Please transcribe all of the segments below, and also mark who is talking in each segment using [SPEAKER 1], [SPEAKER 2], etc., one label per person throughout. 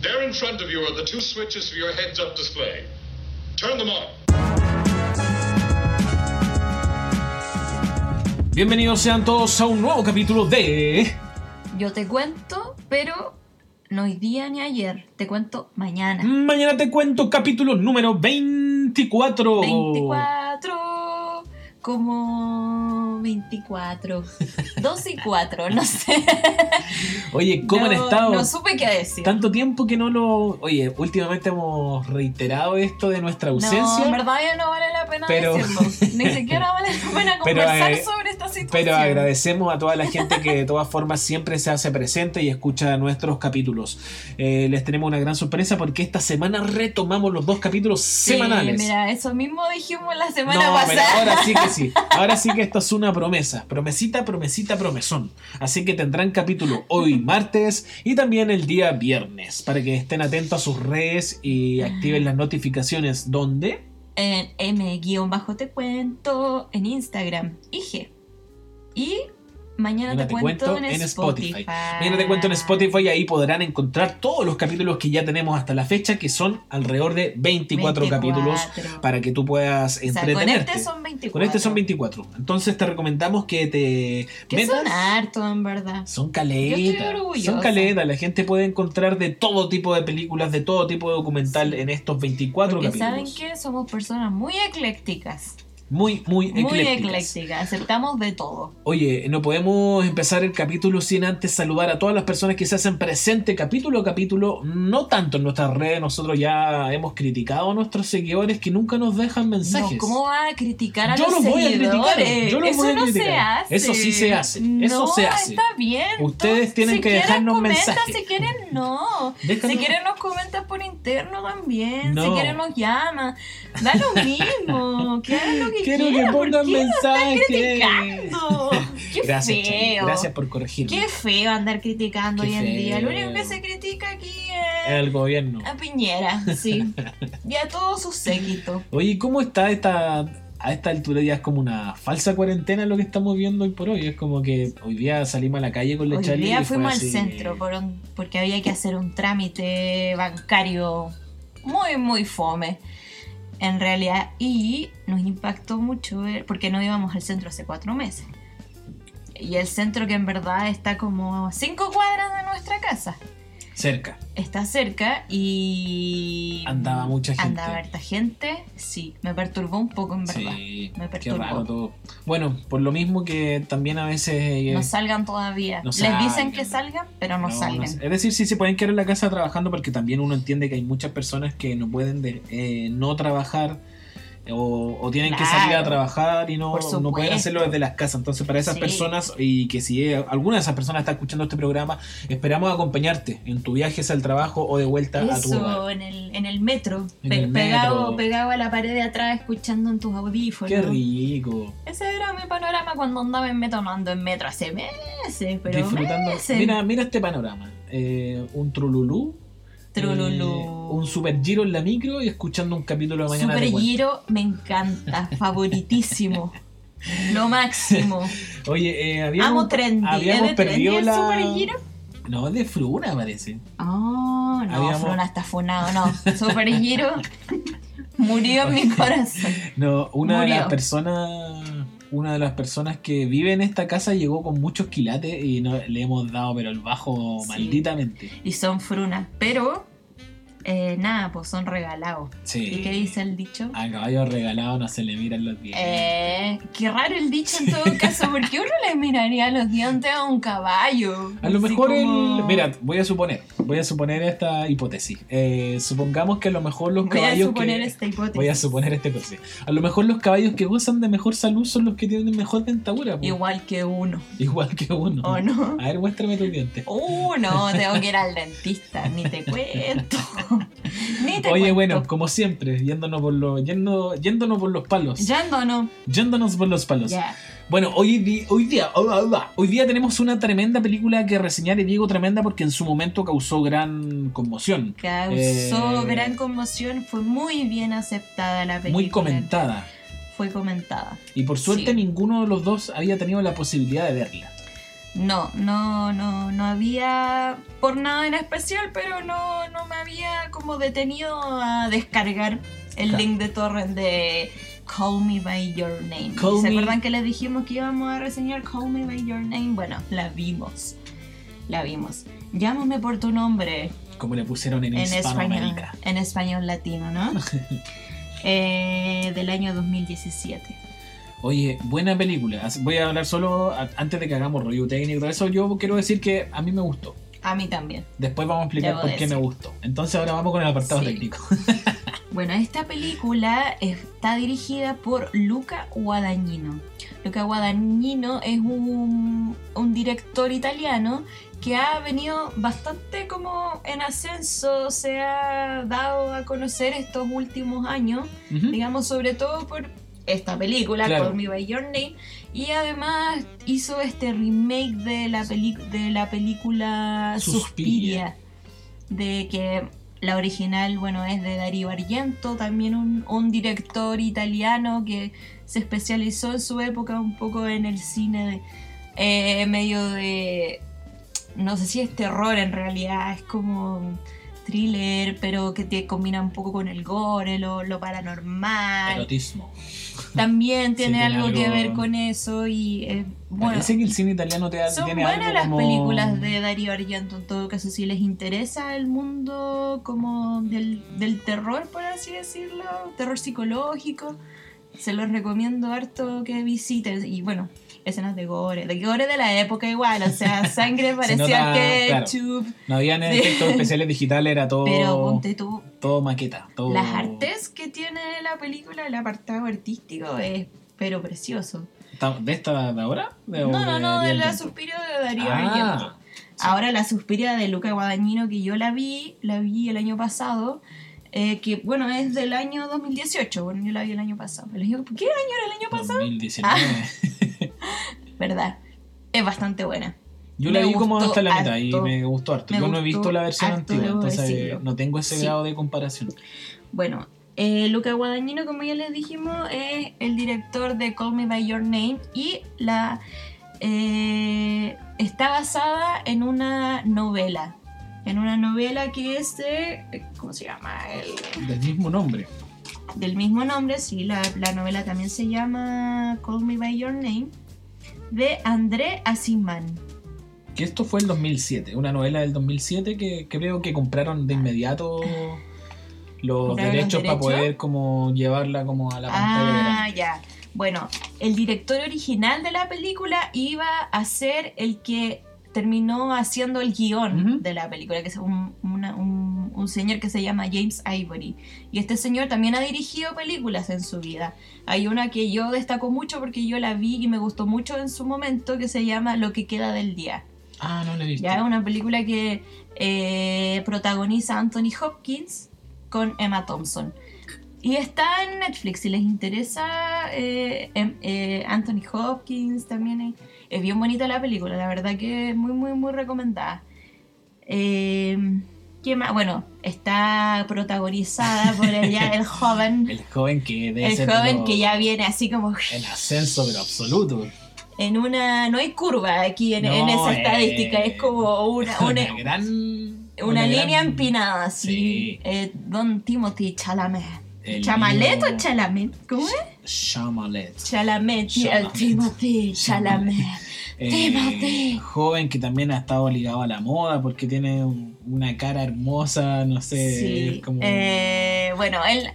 [SPEAKER 1] There in front of you are the two switches for your heads-up display. Turn them on.
[SPEAKER 2] Bienvenidos sean todos a un nuevo capítulo de...
[SPEAKER 3] Yo te cuento, pero no hoy día ni ayer. Te cuento mañana.
[SPEAKER 2] Mañana te cuento capítulo número 24.
[SPEAKER 3] 24. Como 24. 2 y 4, no sé.
[SPEAKER 2] Oye, ¿cómo han
[SPEAKER 3] No-
[SPEAKER 2] estado?
[SPEAKER 3] No supe qué decir.
[SPEAKER 2] Tanto tiempo que no lo... Oye, últimamente hemos reiterado esto de nuestra
[SPEAKER 3] No,
[SPEAKER 2] ausencia.
[SPEAKER 3] en verdad ya no vale la pena
[SPEAKER 2] Pero-
[SPEAKER 3] decirlo. Ni siquiera vale la pena
[SPEAKER 2] Pero,
[SPEAKER 3] conversar
[SPEAKER 2] eh,
[SPEAKER 3] sobre esta situación.
[SPEAKER 2] Pero agradecemos a toda la gente que de todas formas siempre se hace presente y escucha nuestros capítulos. Eh, les tenemos una gran sorpresa porque esta semana retomamos los dos capítulos
[SPEAKER 3] Sí,
[SPEAKER 2] semanales.
[SPEAKER 3] Mira, eso mismo dijimos la semana
[SPEAKER 2] no, pero
[SPEAKER 3] pasada.
[SPEAKER 2] ahora sí que sí. Ahora sí que esto es una promesa. Promesita, promesita, promesón. Así que tendrán capítulo hoy martes y también el día viernes. Para que estén atentos a sus redes y activen las notificaciones. ¿Dónde?
[SPEAKER 3] En M-te cuento en Instagram. IG. Y mañana
[SPEAKER 2] Mañana
[SPEAKER 3] te, cuento, en, Spotify.
[SPEAKER 2] Mañana te cuento en Spotify y ahí podrán encontrar todos los capítulos que ya tenemos hasta la fecha, que son alrededor de 24,
[SPEAKER 3] 24.
[SPEAKER 2] capítulos para que tú puedas
[SPEAKER 3] O sea, con
[SPEAKER 2] entretenerte.
[SPEAKER 3] este son 24.
[SPEAKER 2] Con este son 24. Entonces te recomendamos que te
[SPEAKER 3] Que
[SPEAKER 2] metas.
[SPEAKER 3] son harto, en verdad.
[SPEAKER 2] Son caletas. Son. La gente puede encontrar de todo tipo de películas, de todo tipo de documental
[SPEAKER 3] Sí.
[SPEAKER 2] en estos 24
[SPEAKER 3] Porque saben
[SPEAKER 2] capítulos.
[SPEAKER 3] que somos personas muy eclécticas.
[SPEAKER 2] Muy, muy,
[SPEAKER 3] Muy
[SPEAKER 2] eclécticas.
[SPEAKER 3] eclécticas. Aceptamos de todo.
[SPEAKER 2] Oye, no podemos empezar el capítulo sin antes saludar a todas las personas que se hacen presente capítulo a capítulo, no tanto en nuestras redes, nosotros ya hemos criticado a nuestros seguidores que nunca nos dejan mensajes.
[SPEAKER 3] No, ¿Cómo va a criticar a
[SPEAKER 2] Yo
[SPEAKER 3] los
[SPEAKER 2] los voy a criticar, yo los
[SPEAKER 3] Eso
[SPEAKER 2] voy a
[SPEAKER 3] no se
[SPEAKER 2] criticar.
[SPEAKER 3] hace.
[SPEAKER 2] Eso sí se hace, eso
[SPEAKER 3] no,
[SPEAKER 2] se hace.
[SPEAKER 3] está bien.
[SPEAKER 2] Ustedes tienen
[SPEAKER 3] si
[SPEAKER 2] que dejarnos
[SPEAKER 3] comenta,
[SPEAKER 2] mensajes.
[SPEAKER 3] Si quieren, no.
[SPEAKER 2] Déjanos-
[SPEAKER 3] Si quieren, nos comentan por interno también.
[SPEAKER 2] No.
[SPEAKER 3] Si quieren, nos llaman. Da lo mismo. Que hagan lo que
[SPEAKER 2] Quiero que
[SPEAKER 3] quieran. ¿por
[SPEAKER 2] pongan mensajes. Gracias,
[SPEAKER 3] feo.
[SPEAKER 2] gracias por corregirme.
[SPEAKER 3] Qué feo andar criticando
[SPEAKER 2] Qué
[SPEAKER 3] hoy en día. Lo único que se critica aquí es
[SPEAKER 2] El gobierno.
[SPEAKER 3] a Piñera, sí. y a todos sus séquitos.
[SPEAKER 2] Oye, ¿cómo está esta... A esta altura ya es como una falsa cuarentena lo que estamos viendo hoy por hoy. Es como que hoy día salimos a la calle con la
[SPEAKER 3] Hoy día fuimos al centro por un- porque había que hacer un trámite bancario muy, muy fome. En realidad, y nos impactó mucho ver- porque no íbamos al centro hace cuatro meses. Y el centro que en verdad está como a cinco cuadras de nuestra casa.
[SPEAKER 2] Cerca.
[SPEAKER 3] Está cerca y...
[SPEAKER 2] Andaba mucha gente.
[SPEAKER 3] Andaba harta gente, sí. Me perturbó un poco en verdad.
[SPEAKER 2] Sí,
[SPEAKER 3] Me
[SPEAKER 2] qué
[SPEAKER 3] perturbó.
[SPEAKER 2] raro todo. Bueno, por lo mismo que también a veces... eh,
[SPEAKER 3] No salgan todavía.
[SPEAKER 2] No
[SPEAKER 3] Les
[SPEAKER 2] salgan.
[SPEAKER 3] dicen que salgan, pero no,
[SPEAKER 2] no,
[SPEAKER 3] salgan.
[SPEAKER 2] no es decir, sí se pueden quedar en la casa trabajando porque también uno entiende que hay muchas personas que no pueden de- eh, no trabajar o, o tienen que salir a trabajar y no, no pueden hacerlo desde las casas. Entonces, para esas
[SPEAKER 3] Sí.
[SPEAKER 2] personas, y que si eh, alguna de esas personas está escuchando este programa, esperamos acompañarte en tu viaje hacia el trabajo o de vuelta a tu
[SPEAKER 3] Eso,
[SPEAKER 2] hogar.
[SPEAKER 3] en el, en el metro.
[SPEAKER 2] En
[SPEAKER 3] pe-
[SPEAKER 2] el
[SPEAKER 3] pegado,
[SPEAKER 2] metro.
[SPEAKER 3] pegado a la pared de atrás, escuchando en tus audífonos.
[SPEAKER 2] Qué rico.
[SPEAKER 3] Ese era mi panorama cuando andaba en metro. No ando en metro hace meses, pero
[SPEAKER 2] Disfrutando.
[SPEAKER 3] meses.
[SPEAKER 2] Mira, mira este panorama. Eh, un trululú. Eh, un super giro en la micro y escuchando un capítulo de mañana.
[SPEAKER 3] Super
[SPEAKER 2] de.
[SPEAKER 3] Giro me encanta, favoritísimo. Lo máximo.
[SPEAKER 2] Oye, eh, habíamos,
[SPEAKER 3] Amo Trendy.
[SPEAKER 2] habíamos
[SPEAKER 3] ¿Es de
[SPEAKER 2] perdido
[SPEAKER 3] el
[SPEAKER 2] la.
[SPEAKER 3] Super Giro?
[SPEAKER 2] No, es de Fruna parece.
[SPEAKER 3] Oh, no,
[SPEAKER 2] Habíamos-
[SPEAKER 3] Fruna está funado, no. Super Giro murió en mi corazón.
[SPEAKER 2] No, una de
[SPEAKER 3] Murió.
[SPEAKER 2] las personas. Una de las personas que vive en esta casa llegó con muchos quilates y no, le hemos dado pero el bajo
[SPEAKER 3] Sí.
[SPEAKER 2] malditamente.
[SPEAKER 3] Y son frunas, pero eh, nada, pues son regalados.
[SPEAKER 2] Sí.
[SPEAKER 3] ¿Y qué dice el dicho?
[SPEAKER 2] A caballo regalado no se le miran los dientes.
[SPEAKER 3] Eh, qué raro el dicho en todo caso, porque uno le miraría los dientes a un caballo.
[SPEAKER 2] A lo mejor
[SPEAKER 3] como-
[SPEAKER 2] el. Mira, voy a suponer. Voy a suponer esta hipótesis. Eh, supongamos que a lo mejor los
[SPEAKER 3] Voy a
[SPEAKER 2] caballos.
[SPEAKER 3] suponer
[SPEAKER 2] que...
[SPEAKER 3] esta hipótesis.
[SPEAKER 2] Voy a suponer esta hipótesis. A lo mejor los caballos que gozan de mejor salud son los que tienen mejor dentadura. po.
[SPEAKER 3] Igual que uno,
[SPEAKER 2] Igual que uno.
[SPEAKER 3] ¿o no?
[SPEAKER 2] A ver, muéstrame tus dientes.
[SPEAKER 3] Uno, tengo que ir al dentista, ni te cuento. Ni te
[SPEAKER 2] Oye,
[SPEAKER 3] cuento.
[SPEAKER 2] bueno, como siempre, yéndonos por los, yendo, yéndonos por los palos.
[SPEAKER 3] ¿Yendo o no?
[SPEAKER 2] Yéndonos por los palos. Bueno, hoy, di- hoy día, oh, oh, oh, hoy día tenemos una tremenda película que reseñar y digo tremenda porque en su momento causó gran conmoción.
[SPEAKER 3] Causó
[SPEAKER 2] Eh,
[SPEAKER 3] gran conmoción, fue muy bien aceptada la película.
[SPEAKER 2] Muy comentada.
[SPEAKER 3] Fue comentada.
[SPEAKER 2] Y por suerte
[SPEAKER 3] Sí.
[SPEAKER 2] ninguno de los dos había tenido la posibilidad de verla.
[SPEAKER 3] No, no, no, no había por nada en especial, pero no, no me había como detenido a descargar el
[SPEAKER 2] Claro.
[SPEAKER 3] link de torrent de Call Me By Your Name.
[SPEAKER 2] Call
[SPEAKER 3] ¿Se
[SPEAKER 2] Me-
[SPEAKER 3] acuerdan que les dijimos que íbamos a reseñar Call Me By Your Name? Bueno, la vimos. La vimos. Llámame por tu nombre
[SPEAKER 2] Como le pusieron en,
[SPEAKER 3] en español,
[SPEAKER 2] Hispanoamérica.
[SPEAKER 3] en español latino, ¿no? Eh, del año 2017.
[SPEAKER 2] Oye, buena película. Voy a hablar solo antes de que hagamos review técnico y todo eso. Yo quiero decir que a mí me gustó.
[SPEAKER 3] A mí también.
[SPEAKER 2] Después vamos a explicar
[SPEAKER 3] Debo
[SPEAKER 2] por qué me gustó. Entonces ahora vamos con el apartado
[SPEAKER 3] Sí.
[SPEAKER 2] técnico.
[SPEAKER 3] Bueno, esta película está dirigida por Luca Guadagnino. Luca Guadagnino es un, un director italiano que ha venido bastante como en ascenso, se ha dado a conocer estos últimos años, digamos sobre todo por esta película,
[SPEAKER 2] Claro.
[SPEAKER 3] Call Me By Your Name, y además hizo este remake de la, peli- de la película
[SPEAKER 2] Suspiria.
[SPEAKER 3] Suspiria, de que la original, bueno, es de Darío Argento, también un, un director italiano que se especializó en su época un poco en el cine de, eh, medio de, no sé si es terror en realidad, es como thriller, pero que te combina un poco con el gore, lo, lo paranormal.
[SPEAKER 2] Erotismo.
[SPEAKER 3] También tiene
[SPEAKER 2] tiene
[SPEAKER 3] algo, que ver con eso y eh, bueno,
[SPEAKER 2] Parece que el cine italiano te da,
[SPEAKER 3] son
[SPEAKER 2] tiene
[SPEAKER 3] buenas
[SPEAKER 2] algo
[SPEAKER 3] las
[SPEAKER 2] como-
[SPEAKER 3] películas de Darío Argento en todo caso si les interesa el mundo como del, del terror por así decirlo terror psicológico se los recomiendo harto que visiten y bueno escenas de gore de gore de la época igual o sea sangre parecía
[SPEAKER 2] nota, claro.
[SPEAKER 3] ketchup
[SPEAKER 2] No habían
[SPEAKER 3] Sí.
[SPEAKER 2] efectos especiales digitales, era todo,
[SPEAKER 3] pero ponte tú
[SPEAKER 2] todo maqueta. Todo...
[SPEAKER 3] las artes que tiene la película el apartado artístico es pero precioso
[SPEAKER 2] ¿Está- ¿De esta de ahora? ¿De-
[SPEAKER 3] no no
[SPEAKER 2] de
[SPEAKER 3] no de la? Suspiria de Darío
[SPEAKER 2] Ah, sí.
[SPEAKER 3] Ahora la Suspiria de Luca Guadagnino, que yo la vi, la vi el año pasado, eh, que bueno, es del año 2018, bueno, yo la vi el año pasado. El año- ¿Qué año era el año pasado?
[SPEAKER 2] 2019.
[SPEAKER 3] ¿Verdad? Es bastante buena.
[SPEAKER 2] Yo la vi como hasta la mitad y me gustó harto.
[SPEAKER 3] Me
[SPEAKER 2] Yo no he visto la versión antigua, entonces
[SPEAKER 3] decirlo.
[SPEAKER 2] no tengo ese
[SPEAKER 3] Sí.
[SPEAKER 2] grado de comparación.
[SPEAKER 3] Bueno, eh, Luca Guadagnino, como ya les dijimos, es el director de Call Me By Your Name y la eh, está basada en una novela. En una novela que es de. ¿Cómo se llama? El,
[SPEAKER 2] Del mismo nombre.
[SPEAKER 3] del mismo nombre, sí, la, la novela también se llama Call Me By Your Name, de André Asimán.
[SPEAKER 2] Que esto fue el 2007, una novela del 2007 que creo que compraron de inmediato los
[SPEAKER 3] ¿Compraron los
[SPEAKER 2] derechos para
[SPEAKER 3] derechos?
[SPEAKER 2] poder como llevarla como a la pantalla
[SPEAKER 3] Ah, ya. Bueno, el director original de la película iba a ser el que terminó haciendo el
[SPEAKER 2] guion
[SPEAKER 3] de la película, que es un, una- un- un señor que se llama James Ivory. Y este señor también ha dirigido películas en su vida. Hay una que yo destaco mucho porque yo la vi y me gustó mucho en su momento, que se llama Lo que queda del día.
[SPEAKER 2] Ah, no la he visto.
[SPEAKER 3] Ya es una película que eh, protagoniza Anthony Hopkins con Emma Thompson. Y está en Netflix, si les interesa, eh, em- eh, Anthony Hopkins también es, es bien bonita la película, la verdad que es muy, muy, muy recomendada. Eh, ¿qué más? Bueno, está protagonizada por el, ya el joven,
[SPEAKER 2] El joven que debe
[SPEAKER 3] el
[SPEAKER 2] ser
[SPEAKER 3] joven que ya viene así como
[SPEAKER 2] en ascenso pero absoluto.
[SPEAKER 3] en una... No hay curva aquí en, esa estadística,
[SPEAKER 2] eh,
[SPEAKER 3] es como una, una,
[SPEAKER 2] gran
[SPEAKER 3] Una, línea
[SPEAKER 2] gran-
[SPEAKER 3] empinada, así.
[SPEAKER 2] Sí.
[SPEAKER 3] Eh, Don Timothy Chalamet.
[SPEAKER 2] El
[SPEAKER 3] ¿Chamalet
[SPEAKER 2] niño-
[SPEAKER 3] o Chalamet? ¿Cómo es?
[SPEAKER 2] Chamalet.
[SPEAKER 3] Chalamet. Timothy Chalamet.
[SPEAKER 2] Eh, joven que también ha estado ligado a la moda porque tiene un- una cara hermosa, no sé,
[SPEAKER 3] Sí.
[SPEAKER 2] como
[SPEAKER 3] Eh, bueno, él.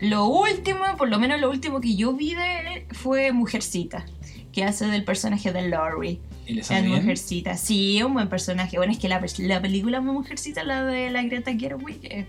[SPEAKER 3] Lo último, por lo menos lo último que yo vi de él fue Mujercita, que hace del personaje de Laurie.
[SPEAKER 2] ¿Y le sale?
[SPEAKER 3] Mujercita, sí, un buen personaje. Bueno, es que la, la película Mujercita, la de la Greta Gerwig,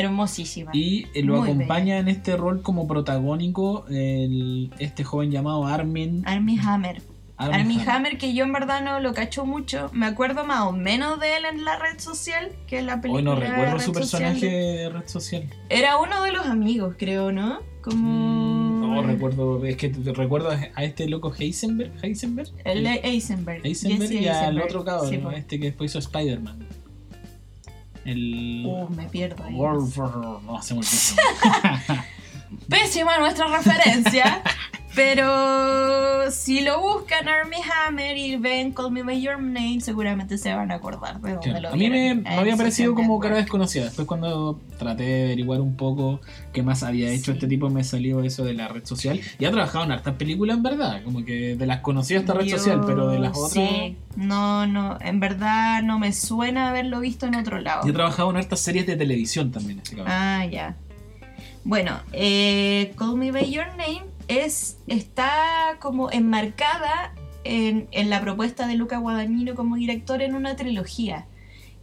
[SPEAKER 3] hermosísima.
[SPEAKER 2] Y eh, lo
[SPEAKER 3] Muy
[SPEAKER 2] acompaña en este rol como protagónico el- este joven llamado Armin.
[SPEAKER 3] Armie Hammer.
[SPEAKER 2] Armin Hammer.
[SPEAKER 3] Hammer, que yo en verdad no lo cacho mucho. Me acuerdo más o menos de él en la red social, que en la
[SPEAKER 2] Hoy
[SPEAKER 3] película.
[SPEAKER 2] no
[SPEAKER 3] de
[SPEAKER 2] recuerdo su personaje de red social.
[SPEAKER 3] Era uno de los amigos, creo, ¿no? Como.
[SPEAKER 2] No recuerdo, es que recuerdo a este loco Heisenberg, Heisenberg,
[SPEAKER 3] El.
[SPEAKER 2] Heisenberg
[SPEAKER 3] Jesse
[SPEAKER 2] y al otro cabrón,
[SPEAKER 3] Sí,
[SPEAKER 2] ¿no? este que después hizo Spider-Man. El
[SPEAKER 3] Uh, me pierdo ahí.
[SPEAKER 2] Wolverine, no se me.
[SPEAKER 3] Pésima nuestra referencia. Pero si lo buscan Army Hammer y ven Call Me By Your Name, seguramente se van a acordar de dónde
[SPEAKER 2] Claro,
[SPEAKER 3] lo
[SPEAKER 2] A mí me, había parecido como cara
[SPEAKER 3] 64.
[SPEAKER 2] desconocida. Después cuando traté de averiguar un poco qué más había hecho
[SPEAKER 3] Sí.
[SPEAKER 2] este tipo, me salió eso de la red social. Y ha trabajado en hartas películas en verdad. Como que de las conocidas esta red
[SPEAKER 3] Yo-
[SPEAKER 2] social, pero de las otras...
[SPEAKER 3] Sí, no, no, en verdad no me suena haberlo visto en otro lado.
[SPEAKER 2] Y ha trabajado en hartas series de televisión también este cabrón.
[SPEAKER 3] Ah, ya. Bueno, eh, Call Me By Your Name es, está como enmarcada en, en la propuesta de Luca Guadagnino como director en una trilogía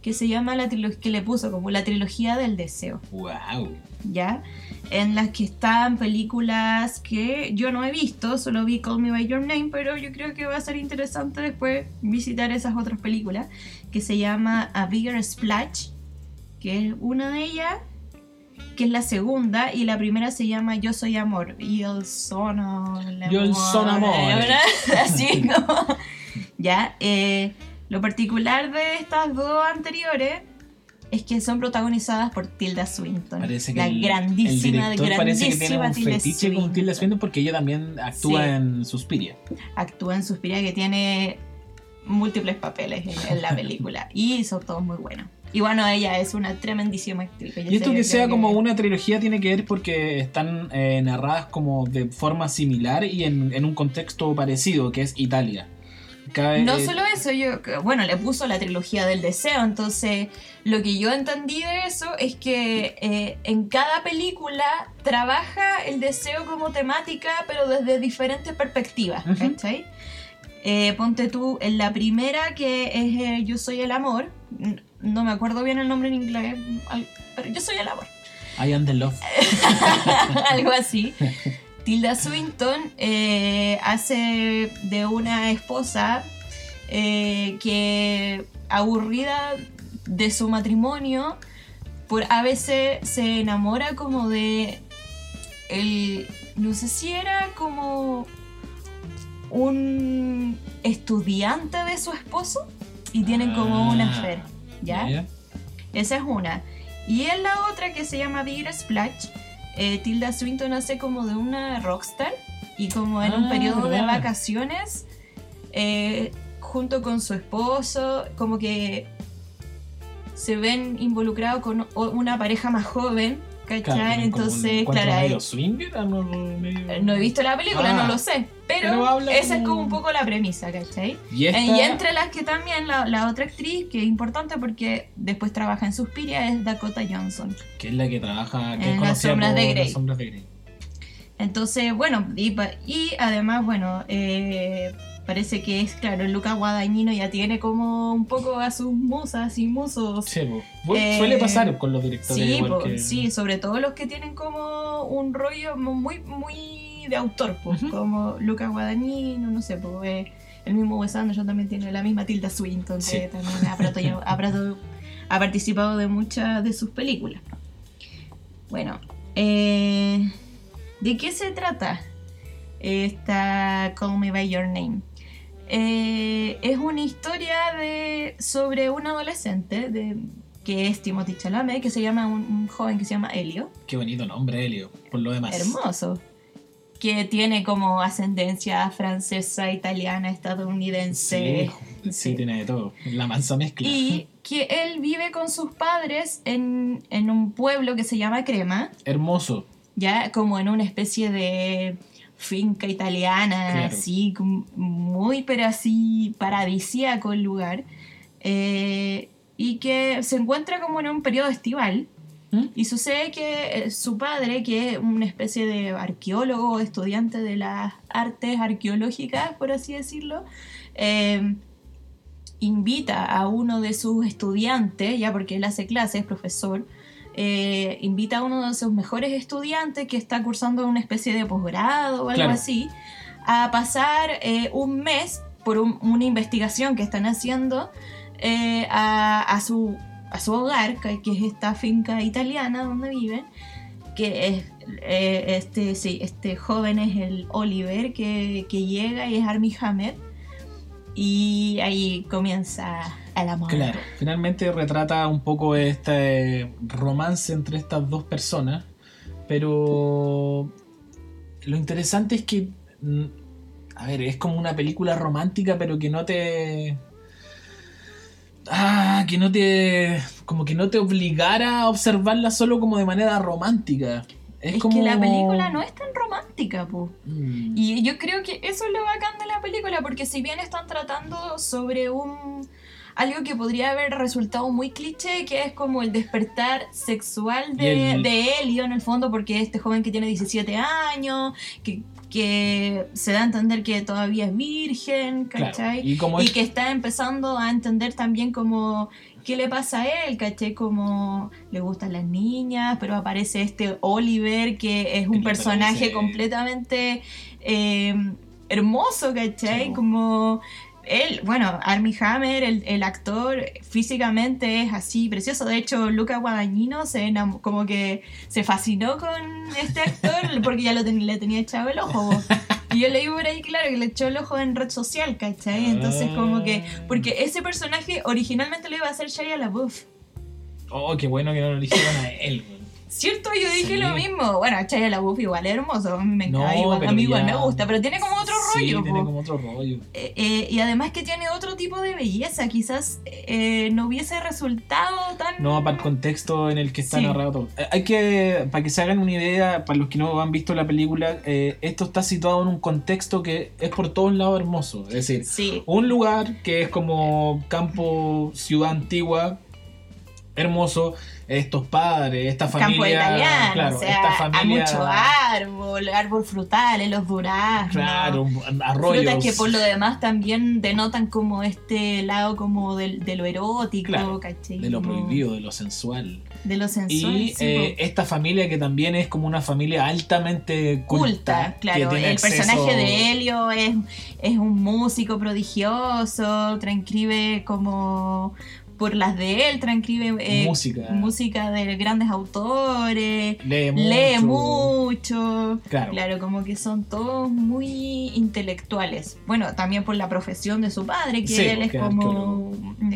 [SPEAKER 3] que se llama la trilogía que le puso como la trilogía del deseo,
[SPEAKER 2] Wow.
[SPEAKER 3] ¿ya? En las que están películas que yo no he visto, solo vi Call Me By Your Name, pero yo creo que va a ser interesante después visitar esas otras películas, que se llama A Bigger Splash, que es una de ellas, que es la segunda, y la primera se llama Yo Soy Amor, y el sono... el
[SPEAKER 2] Yo el son amor.
[SPEAKER 3] Así como... ya, eh, lo particular de estas dos anteriores es que son protagonizadas por Tilda Swinton.
[SPEAKER 2] Parece que
[SPEAKER 3] la
[SPEAKER 2] el,
[SPEAKER 3] grandísima,
[SPEAKER 2] el director parece que tiene
[SPEAKER 3] grandísima
[SPEAKER 2] un
[SPEAKER 3] Tilda
[SPEAKER 2] fetiche con
[SPEAKER 3] Swinton.
[SPEAKER 2] Tilda Swinton porque ella también actúa
[SPEAKER 3] Sí.
[SPEAKER 2] en Suspiria.
[SPEAKER 3] Actúa en Suspiria que tiene múltiples papeles en, en la película y son todos muy buenos. Y bueno, ella es una tremendísima actriz.
[SPEAKER 2] Y esto que sea como una trilogía tiene que ver porque están eh, narradas como de forma similar y en, en un contexto parecido, que es Italia. Cabe-
[SPEAKER 3] No
[SPEAKER 2] eh,
[SPEAKER 3] solo eso, yo, bueno, le puso la trilogía del deseo, entonces lo que yo entendí de eso es que eh, en cada película trabaja el deseo como temática, pero desde diferentes perspectivas. ¿cachai? Eh, ponte tú en la primera que es eh, Yo soy el amor, no me acuerdo bien el nombre en inglés, pero Yo soy el amor.
[SPEAKER 2] I am the love.
[SPEAKER 3] algo así. Tilda Swinton eh, hace de una esposa eh, que aburrida de su matrimonio, por a veces se enamora como de el no sé si era como un estudiante de su esposo y tienen como una
[SPEAKER 2] Ah,
[SPEAKER 3] ¿ya? Esa es una. Y en la otra que se llama Bigger Splash, eh, Tilda Swinton hace como de una rockstar y como en un
[SPEAKER 2] Ah,
[SPEAKER 3] periodo de vacaciones, eh, junto con su esposo, como que se ven involucrados con una pareja más joven, ¿cachai? Entonces, claro,
[SPEAKER 2] medio swinger, ah, no, medio-
[SPEAKER 3] no he visto la película,
[SPEAKER 2] Ah,
[SPEAKER 3] no lo sé, pero, esa es
[SPEAKER 2] como-
[SPEAKER 3] un poco la premisa, ¿cachai?
[SPEAKER 2] Y esta,
[SPEAKER 3] Eh, Y entre las que también la, la otra actriz, que es importante porque después trabaja en Suspiria, es Dakota Johnson.
[SPEAKER 2] que es la que trabaja, que
[SPEAKER 3] En
[SPEAKER 2] es
[SPEAKER 3] Las sombras de Grey.
[SPEAKER 2] Las sombras de Grey.
[SPEAKER 3] Entonces, bueno, y, y además, bueno, eh, parece que es, claro, Luca Guadagnino ya tiene como un poco a sus musas y musos.
[SPEAKER 2] Sí. Bu-
[SPEAKER 3] Eh,
[SPEAKER 2] suele pasar con los directores.
[SPEAKER 3] Sí,
[SPEAKER 2] igual
[SPEAKER 3] po,
[SPEAKER 2] que-
[SPEAKER 3] sí, sobre todo los que tienen como un rollo muy, muy de autor,
[SPEAKER 2] Ujú.
[SPEAKER 3] como Luca Guadagnino, no sé, po, eh, el mismo Wes Anderson también tiene la misma Tilda Swinton,
[SPEAKER 2] Sí.
[SPEAKER 3] que también ha, ha ha participado de muchas de sus películas. Bueno, eh, ¿de qué se trata esta Call Me By Your Name? Eh, es una historia de, sobre un adolescente de, que es Timothy Chalamet, que se llama un, un joven que se llama Helio,
[SPEAKER 2] Qué bonito nombre, Helio. Por lo demás.
[SPEAKER 3] hermoso, que tiene como ascendencia francesa, italiana, estadounidense.
[SPEAKER 2] Sí, sí, tiene de todo. La mansa mezcla.
[SPEAKER 3] Y que él vive con sus padres en, en un pueblo que se llama Crema,
[SPEAKER 2] Hermoso.
[SPEAKER 3] ya como en una especie de finca italiana,
[SPEAKER 2] Claro.
[SPEAKER 3] así, muy pero así paradisíaco el lugar, eh, y que se encuentra como en un periodo estival,
[SPEAKER 2] ¿Mm?
[SPEAKER 3] y sucede que eh, su padre, que es una especie de arqueólogo, estudiante de las artes arqueológicas, por así decirlo, eh, invita a uno de sus estudiantes, ya porque él hace clases, es profesor, eh, invita a uno de sus mejores estudiantes que está cursando una especie de posgrado o algo
[SPEAKER 2] Claro.
[SPEAKER 3] así, a pasar eh, un mes por un- una investigación que están haciendo eh, a, a su, a su hogar, que, que es esta finca italiana donde viven, que es, este, sí, este joven es el Oliver que, que llega y es Armie Hammer. Y ahí comienza el amor.
[SPEAKER 2] Claro, finalmente retrata un poco este romance entre estas dos personas, pero lo interesante es que mm, a ver, es como una película romántica, pero que no te. Ah, que no te. Como que no te obligara a observarla solo como de manera romántica. Es,
[SPEAKER 3] Es
[SPEAKER 2] como.
[SPEAKER 3] que la película no es tan romántica, po.
[SPEAKER 2] Mm,
[SPEAKER 3] Y yo creo que eso es lo bacán de la película, porque si bien están tratando sobre un algo que podría haber resultado muy cliché, que es como el despertar sexual de,
[SPEAKER 2] Y el-
[SPEAKER 3] de Elio en el fondo, porque este joven que tiene 17 años, que, que se da a entender que todavía es virgen,
[SPEAKER 2] claro.
[SPEAKER 3] ¿cachai?
[SPEAKER 2] Y como
[SPEAKER 3] Y
[SPEAKER 2] es-
[SPEAKER 3] que está empezando a entender también como qué le pasa a él, ¿cachai? Como le gustan las niñas, pero aparece este Oliver que es un
[SPEAKER 2] Que
[SPEAKER 3] personaje
[SPEAKER 2] parece-
[SPEAKER 3] completamente eh, hermoso, ¿cachai?
[SPEAKER 2] Sí.
[SPEAKER 3] Como él, bueno, Armie Hammer, el, el actor, físicamente es así precioso. De hecho, Luca Guadagnino se como que se fascinó con este actor porque ya lo ten- le tenía echado el ojo. Y yo leí por ahí, claro, que le echó el ojo en red social, ¿cachai? Entonces, como que. Porque ese personaje originalmente lo iba a hacer Shia LaBeouf.
[SPEAKER 2] Oh, qué bueno que no lo eligieron a él.
[SPEAKER 3] ¿Cierto? Yo dije
[SPEAKER 2] Sí.
[SPEAKER 3] lo mismo. Bueno, Shia LaBeouf igual es hermoso. A mí me
[SPEAKER 2] No,
[SPEAKER 3] igual-
[SPEAKER 2] pero
[SPEAKER 3] a mí igual
[SPEAKER 2] ya-
[SPEAKER 3] me gusta, pero tiene como otro
[SPEAKER 2] Sí,
[SPEAKER 3] rollo.
[SPEAKER 2] tiene
[SPEAKER 3] po.
[SPEAKER 2] como otro rollo.
[SPEAKER 3] Eh, eh, y además que tiene otro tipo de belleza. Quizás eh, no hubiese resultado tan.
[SPEAKER 2] No, para el contexto en el que está
[SPEAKER 3] Sí.
[SPEAKER 2] narrado todo. Hay que, para que se hagan una idea, para los que no han visto la película, esto está situado en un contexto que es por todos lados hermoso. Es decir,
[SPEAKER 3] Sí.
[SPEAKER 2] un lugar que es como campo, ciudad antigua, hermoso, estos padres, esta familia.
[SPEAKER 3] Campo italiano,
[SPEAKER 2] claro,
[SPEAKER 3] o sea,
[SPEAKER 2] esta
[SPEAKER 3] hay
[SPEAKER 2] familia.
[SPEAKER 3] mucho árbol, árbol frutales, los duraznos.
[SPEAKER 2] Claro, arroyos.
[SPEAKER 3] Frutas que por lo demás también denotan como este lado como del- de, lo erótico,
[SPEAKER 2] Claro,
[SPEAKER 3] ¿cachai?
[SPEAKER 2] De lo prohibido, de lo sensual.
[SPEAKER 3] De lo sensual.
[SPEAKER 2] Y
[SPEAKER 3] sí,
[SPEAKER 2] eh, esta familia que también es como una familia altamente culta.
[SPEAKER 3] culta, claro. El
[SPEAKER 2] acceso-
[SPEAKER 3] personaje de Helio es, es un músico prodigioso, transcribe como por las de él, transcribe eh,
[SPEAKER 2] Música.
[SPEAKER 3] música de grandes autores,
[SPEAKER 2] Lee mucho.
[SPEAKER 3] lee mucho.
[SPEAKER 2] Claro.
[SPEAKER 3] Claro, como que son todos muy intelectuales. Bueno, también por la profesión de su padre, que
[SPEAKER 2] Sí,
[SPEAKER 3] él es como,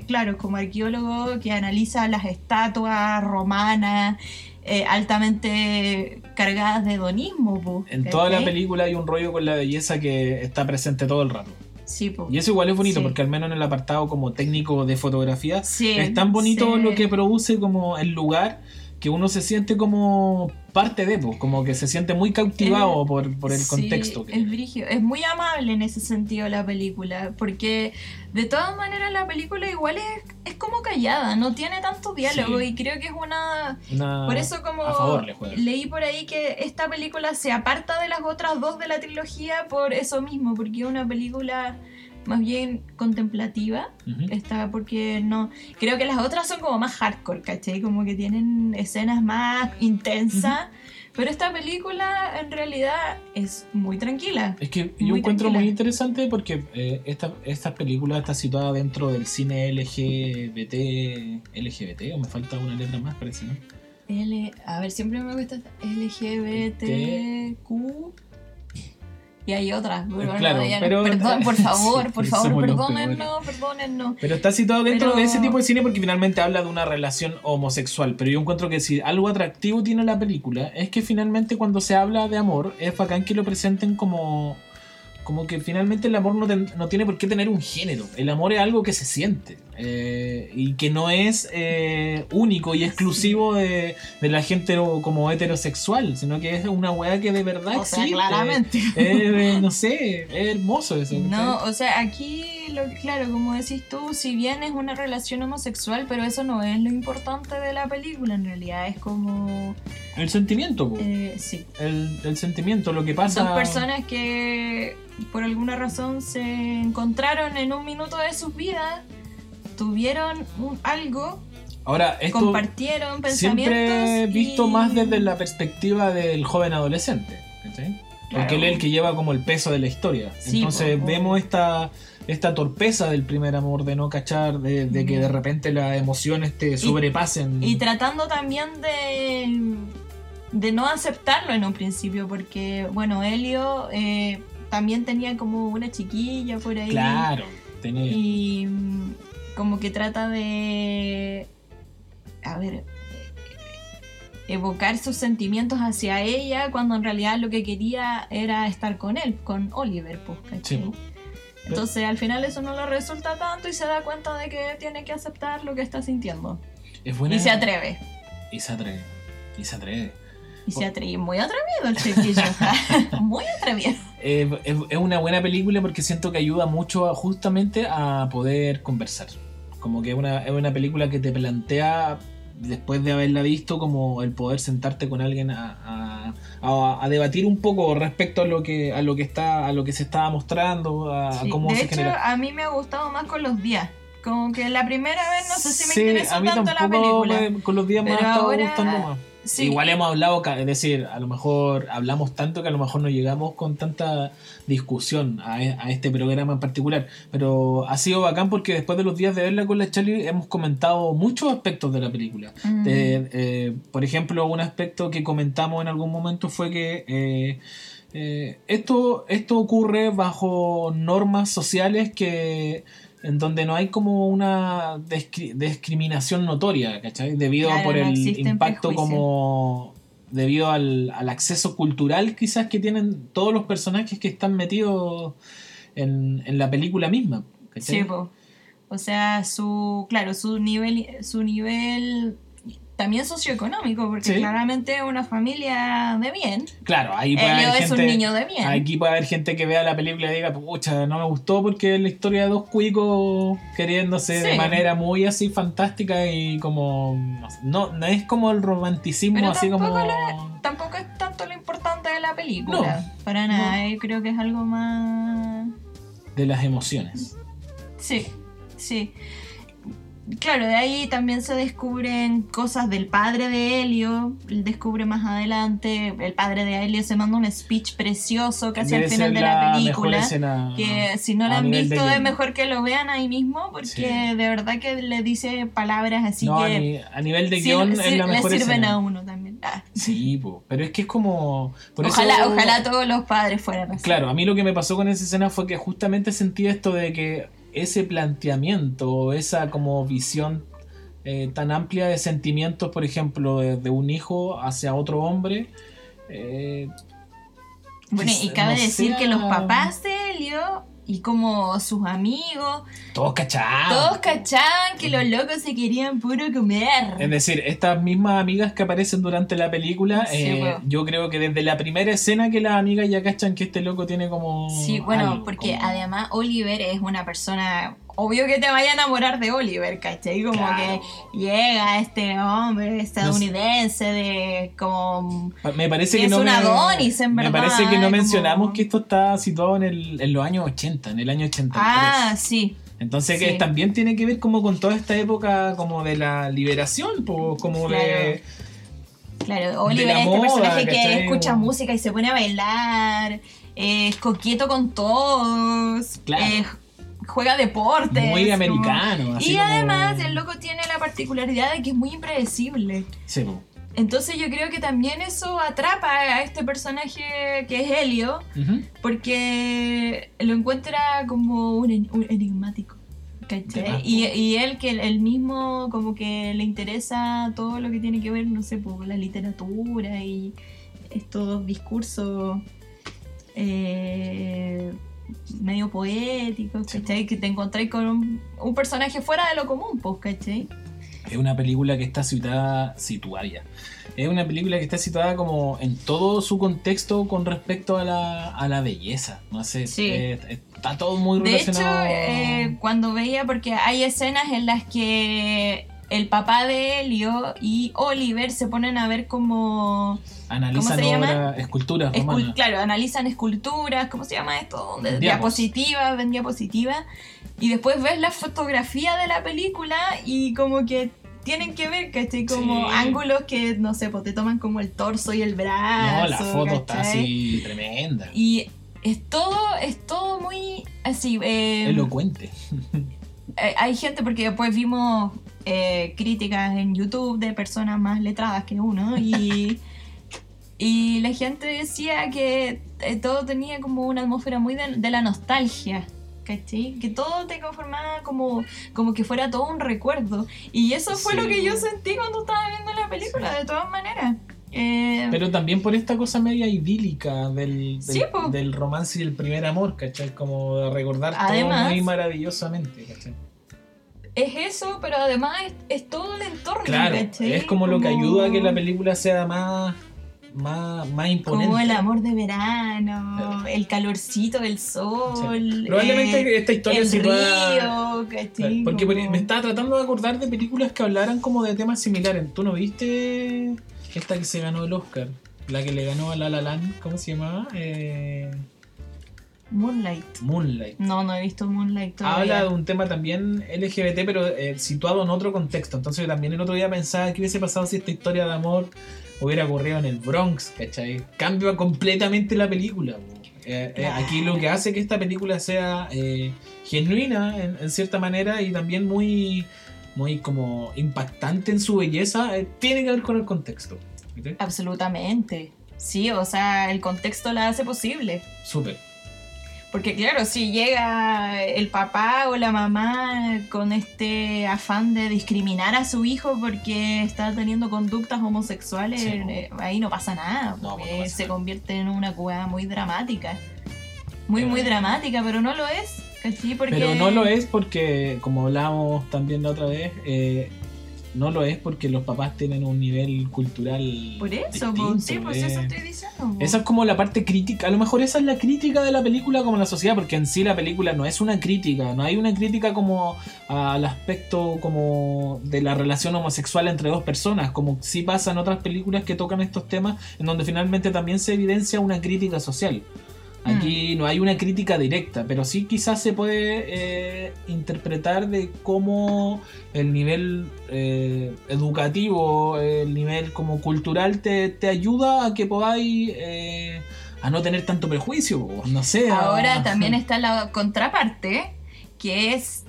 [SPEAKER 3] claro, como arqueólogo que analiza las estatuas romanas eh, altamente cargadas de hedonismo. po,
[SPEAKER 2] En toda la película hay un rollo con la belleza que está presente todo el rato.
[SPEAKER 3] Sí, po.
[SPEAKER 2] Y eso igual es bonito
[SPEAKER 3] Sí.
[SPEAKER 2] porque al menos en el apartado como técnico de fotografía
[SPEAKER 3] Sí,
[SPEAKER 2] es tan bonito
[SPEAKER 3] sí.
[SPEAKER 2] lo que produce como el lugar que uno se siente como parte de, pues, como que se siente muy cautivado por, por el
[SPEAKER 3] Sí,
[SPEAKER 2] contexto. que
[SPEAKER 3] Es brigio. Es muy amable en ese sentido la película, porque de todas maneras la película igual es, es como callada, no tiene tanto diálogo
[SPEAKER 2] Sí.
[SPEAKER 3] y creo que es una...
[SPEAKER 2] una-
[SPEAKER 3] Por eso como leí por ahí que esta película se aparta de las otras dos de la trilogía por eso mismo, porque es una película más bien contemplativa.
[SPEAKER 2] Ujú.
[SPEAKER 3] Está porque no. Creo que las otras son como más hardcore, ¿cachai? Como que tienen escenas más intensas. Pero esta película en realidad es muy tranquila.
[SPEAKER 2] Es que yo
[SPEAKER 3] Muy
[SPEAKER 2] encuentro
[SPEAKER 3] tranquila.
[SPEAKER 2] muy interesante porque eh, esta, esta película está situada dentro del cine LGBT. LGBT, o me falta una letra más, parece, ¿no?
[SPEAKER 3] L, a ver, siempre me gusta LGBTQ. Y hay otras. pero
[SPEAKER 2] Claro,
[SPEAKER 3] no,
[SPEAKER 2] pero-
[SPEAKER 3] perdón, por favor,
[SPEAKER 2] Sí,
[SPEAKER 3] por favor, perdónennos, perdónennos.
[SPEAKER 2] Pero está situado dentro
[SPEAKER 3] Pero-
[SPEAKER 2] de ese tipo de cine porque finalmente habla de una relación homosexual. Pero yo encuentro que si algo atractivo tiene la película es que finalmente cuando se habla de amor es bacán que lo presenten como. Como que finalmente el amor no, ten- no tiene por qué tener un género. El amor es algo que se siente. Eh, y que no es eh, único y exclusivo de, de la gente como heterosexual. Sino que es una weá que de verdad
[SPEAKER 3] O sea,
[SPEAKER 2] existe.
[SPEAKER 3] claramente.
[SPEAKER 2] Eh, no sé, es hermoso eso.
[SPEAKER 3] No, o sea, aquí, lo, claro, como decís tú, si bien es una relación homosexual, pero eso no es lo importante de la película, en realidad es como,
[SPEAKER 2] El sentimiento,
[SPEAKER 3] sí,
[SPEAKER 2] el, el sentimiento, lo que pasa.
[SPEAKER 3] dos personas que por alguna razón se encontraron en un minuto de sus vidas, tuvieron un- algo,
[SPEAKER 2] Ahora, esto
[SPEAKER 3] compartieron pensamientos.
[SPEAKER 2] siempre visto
[SPEAKER 3] y-
[SPEAKER 2] más desde la perspectiva del joven adolescente. ¿cachai? Porque él es el que lleva como el peso de la historia.
[SPEAKER 3] Sí,
[SPEAKER 2] Entonces
[SPEAKER 3] po, po.
[SPEAKER 2] vemos esta, esta torpeza del primer amor de no cachar, de, de que de repente las emociones te sobrepasen.
[SPEAKER 3] Y tratando también de, de no aceptarlo en un principio, porque, bueno, Helio eh, también tenía como una chiquilla por ahí.
[SPEAKER 2] claro, tenía-
[SPEAKER 3] Y como que trata de... A ver... evocar sus sentimientos hacia ella cuando en realidad lo que quería era estar con él, con Oliver, pues.
[SPEAKER 2] Sí, po.
[SPEAKER 3] Entonces al final eso no le resulta tanto y se da cuenta de que tiene que aceptar lo que está sintiendo.
[SPEAKER 2] Es buena.
[SPEAKER 3] Y se atreve.
[SPEAKER 2] Y se atreve. Y se atreve.
[SPEAKER 3] Y se atreve. Muy atrevido el chiquillo. Muy atrevido.
[SPEAKER 2] Eh, es, es una buena película porque siento que ayuda mucho a- justamente a poder conversar. Como que es una, es una película que te plantea, después de haberla visto, como el poder sentarte con alguien a, a- a- a debatir un poco respecto a lo que a lo que está a lo que se estaba mostrando, a,
[SPEAKER 3] Sí,
[SPEAKER 2] cómo
[SPEAKER 3] de
[SPEAKER 2] se
[SPEAKER 3] hecho,
[SPEAKER 2] genera.
[SPEAKER 3] a mí me ha gustado más con los días. Como que la primera vez no sé si me
[SPEAKER 2] Sí,
[SPEAKER 3] interesó tanto la película.
[SPEAKER 2] me- con los días me ha estado
[SPEAKER 3] ahora-
[SPEAKER 2] gustando más.
[SPEAKER 3] Sí.
[SPEAKER 2] Igual hemos hablado, es decir, a lo mejor hablamos tanto que a lo mejor no llegamos con tanta discusión a, a este programa en particular, pero ha sido bacán porque después de los días de verla con la Charlie hemos comentado muchos aspectos de la película.
[SPEAKER 3] Mm.
[SPEAKER 2] De- eh, por ejemplo, un aspecto que comentamos en algún momento fue que eh, eh, esto, esto ocurre bajo normas sociales que en donde no hay como una discri- discriminación notoria, ¿cachai? Debido
[SPEAKER 3] Claro,
[SPEAKER 2] por
[SPEAKER 3] no
[SPEAKER 2] el impacto como debido al, al acceso cultural quizás que tienen todos los personajes que están metidos en, en la película misma. ¿cachai?
[SPEAKER 3] Sí, po. O sea, su, claro, su nivel, su nivel también socioeconómico, porque
[SPEAKER 2] Sí.
[SPEAKER 3] claramente es una familia de bien.
[SPEAKER 2] Claro, ahí puede
[SPEAKER 3] Elio
[SPEAKER 2] haber
[SPEAKER 3] es
[SPEAKER 2] gente,
[SPEAKER 3] un niño de bien.
[SPEAKER 2] Aquí puede haber gente que vea la película y diga, pucha, no me gustó porque es la historia de dos cuicos queriéndose de manera muy así fantástica y como... No, no es como el romanticismo
[SPEAKER 3] Pero
[SPEAKER 2] así como...
[SPEAKER 3] tampoco Tampoco es tanto lo importante de la película. para
[SPEAKER 2] No.
[SPEAKER 3] nada, yo creo que es algo más...
[SPEAKER 2] De las emociones.
[SPEAKER 3] Sí, sí. Claro, de ahí también se descubren cosas del padre de Helio. Él descubre más adelante. El padre de Helio se manda un speech precioso casi al final de la película.
[SPEAKER 2] escena
[SPEAKER 3] Que si no la han visto es mejor que lo vean ahí mismo. Porque
[SPEAKER 2] Sí.
[SPEAKER 3] de verdad que le dice palabras así
[SPEAKER 2] No, a,
[SPEAKER 3] que
[SPEAKER 2] ni- a nivel de
[SPEAKER 3] guion
[SPEAKER 2] es la
[SPEAKER 3] le
[SPEAKER 2] mejor
[SPEAKER 3] sirven
[SPEAKER 2] escena.
[SPEAKER 3] a uno también. Ah.
[SPEAKER 2] Sí, po, pero es que es como... por
[SPEAKER 3] Ojalá,
[SPEAKER 2] eso-
[SPEAKER 3] ojalá todos los padres fueran así.
[SPEAKER 2] Claro, a mí lo que me pasó con esa escena fue que justamente sentí esto de que ese planteamiento, esa como visión eh, tan amplia de sentimientos, por ejemplo, de, de un hijo hacia otro hombre, eh,
[SPEAKER 3] Bueno, y cabe
[SPEAKER 2] no
[SPEAKER 3] decir
[SPEAKER 2] sea-
[SPEAKER 3] que los papás de Helio y como sus amigos,
[SPEAKER 2] todos cachaban.
[SPEAKER 3] todos cachaban que los locos se querían puro comer.
[SPEAKER 2] Es decir, estas mismas amigas que aparecen durante la película,
[SPEAKER 3] Sí,
[SPEAKER 2] eh, yo creo que desde la primera escena que las amigas ya cachan que este loco tiene como...
[SPEAKER 3] Sí, bueno,
[SPEAKER 2] algo,
[SPEAKER 3] porque
[SPEAKER 2] como-
[SPEAKER 3] además Oliver es una persona. Obvio que te vaya a enamorar de Oliver, ¿cachai? Como
[SPEAKER 2] Claro.
[SPEAKER 3] que llega este hombre estadounidense de como.
[SPEAKER 2] Me parece
[SPEAKER 3] que es
[SPEAKER 2] no
[SPEAKER 3] un
[SPEAKER 2] me-
[SPEAKER 3] Adonis, en
[SPEAKER 2] Me
[SPEAKER 3] verdad,
[SPEAKER 2] parece que no
[SPEAKER 3] como-
[SPEAKER 2] mencionamos que esto está situado en, el, en los años 80, en el año 83.
[SPEAKER 3] Ah, sí.
[SPEAKER 2] Entonces que también tiene que ver como con toda esta época como de la liberación, po, como de...
[SPEAKER 3] Claro, Oliver es este
[SPEAKER 2] moda,
[SPEAKER 3] personaje que escucha música y se pone a bailar, eh, es coqueto con todos,
[SPEAKER 2] Claro.
[SPEAKER 3] eh, juega deportes.
[SPEAKER 2] Muy
[SPEAKER 3] como-
[SPEAKER 2] americano. así
[SPEAKER 3] Y
[SPEAKER 2] como-
[SPEAKER 3] además el loco tiene la particularidad de que es muy impredecible.
[SPEAKER 2] Sí.
[SPEAKER 3] Entonces yo creo que también eso atrapa a este personaje que es Helio, porque lo encuentra como un, en- un enigmático. ¿cachai? Y, él que él mismo como que le interesa todo lo que tiene que ver, no sé, por la literatura y estos discursos eh, medio poéticos,
[SPEAKER 2] Sí,
[SPEAKER 3] ¿cachai? Que te encontráis con un, un personaje fuera de lo común, pues, ¿cachai?
[SPEAKER 2] Es una película que está situada, situada. Es una película que está situada como en todo su contexto con respecto a la, a la belleza. No sé,
[SPEAKER 3] Sí.
[SPEAKER 2] eh, está todo muy
[SPEAKER 3] De hecho,
[SPEAKER 2] relacionado.
[SPEAKER 3] eh, cuando veía, porque hay escenas en las que el papá de Helio y Oliver se ponen a ver como...
[SPEAKER 2] Analizan
[SPEAKER 3] se llama?
[SPEAKER 2] obras, esculturas
[SPEAKER 3] escul-
[SPEAKER 2] romanas.
[SPEAKER 3] claro, analizan esculturas, ¿cómo se llama esto?
[SPEAKER 2] Diapos.
[SPEAKER 3] diapositivas, ven diapositivas. Y después ves la fotografía de la película y como que tienen que ver, ¿cachai? Como
[SPEAKER 2] Sí.
[SPEAKER 3] ángulos que, no sé, pues te toman como el torso y el brazo.
[SPEAKER 2] No, la foto está
[SPEAKER 3] ¿cachai?
[SPEAKER 2] así tremenda.
[SPEAKER 3] Y es todo, es todo muy así. eh,
[SPEAKER 2] Elocuente.
[SPEAKER 3] eh, hay gente, porque después vimos eh, críticas en YouTube de personas más letradas que uno y, y la gente decía que eh, todo tenía como una atmósfera muy de, de la nostalgia. ¿cachai? Que todo te conformaba como, como que fuera todo un recuerdo. Y eso fue
[SPEAKER 2] Sí.
[SPEAKER 3] lo que yo sentí cuando estaba viendo la película, de todas maneras. Eh,
[SPEAKER 2] Pero también por esta cosa media idílica del, del,
[SPEAKER 3] Sí, po.
[SPEAKER 2] del romance y el primer amor, ¿cachai? Como de recordar
[SPEAKER 3] Además-
[SPEAKER 2] todo muy maravillosamente, ¿cachai?
[SPEAKER 3] es eso, pero además es, es todo el entorno.
[SPEAKER 2] Claro,
[SPEAKER 3] ¿cachai?
[SPEAKER 2] es como lo que ayuda a que la película sea más, más, más imponente.
[SPEAKER 3] Como el amor de verano, el calorcito del sol.
[SPEAKER 2] Probablemente
[SPEAKER 3] eh,
[SPEAKER 2] esta historia
[SPEAKER 3] el
[SPEAKER 2] se
[SPEAKER 3] río,
[SPEAKER 2] va...
[SPEAKER 3] ¿cachai?
[SPEAKER 2] Porque
[SPEAKER 3] Como-
[SPEAKER 2] me estaba tratando de acordar de películas que hablaran como de temas similares. ¿Tú no viste esta que se ganó el Oscar? La que le ganó a La La Land, ¿cómo se llamaba? Eh,
[SPEAKER 3] Moonlight.
[SPEAKER 2] Moonlight.
[SPEAKER 3] No, no he visto Moonlight todavía.
[SPEAKER 2] Habla de un tema también LGBT, pero eh, situado en otro contexto. Entonces yo también el otro día pensaba qué hubiese pasado si esta historia de amor hubiera ocurrido en el Bronx, ¿cachai? Cambia completamente la película. Eh, eh, aquí lo que hace que esta película sea genuina en, en cierta manera y también muy, muy como impactante en su belleza, eh, tiene que ver con el contexto.
[SPEAKER 3] Absolutamente. Sí, o sea, el contexto la hace posible.
[SPEAKER 2] Súper.
[SPEAKER 3] Porque claro, si llega el papá o la mamá con este afán de discriminar a su hijo porque está teniendo conductas homosexuales,
[SPEAKER 2] Sí,
[SPEAKER 3] eh, ahí no pasa nada,
[SPEAKER 2] No,
[SPEAKER 3] porque
[SPEAKER 2] no pasa
[SPEAKER 3] se
[SPEAKER 2] nada.
[SPEAKER 3] convierte en una jugada muy dramática. Muy, muy
[SPEAKER 2] Eh.
[SPEAKER 3] dramática, pero no lo es,
[SPEAKER 2] Pero no lo es porque, como hablábamos también la otra vez, eh, no lo es porque los papás tienen un nivel cultural.
[SPEAKER 3] Por eso,
[SPEAKER 2] distinto,
[SPEAKER 3] pues, sí, pues
[SPEAKER 2] eh.
[SPEAKER 3] eso estoy diciendo.
[SPEAKER 2] Esa es como la parte crítica. A lo mejor esa es la crítica de la película como la sociedad, porque en sí la película no es una crítica, no hay una crítica como al aspecto como de la relación homosexual entre dos personas, como sí pasa en otras películas que tocan estos temas, en donde finalmente también se evidencia una crítica social. Aquí no hay una crítica directa, pero sí quizás se puede eh, interpretar de cómo el nivel eh, educativo, el nivel como cultural te, te ayuda a que podáis eh, a no tener tanto prejuicio, no sé. a-
[SPEAKER 3] Ahora también está la contraparte, que es...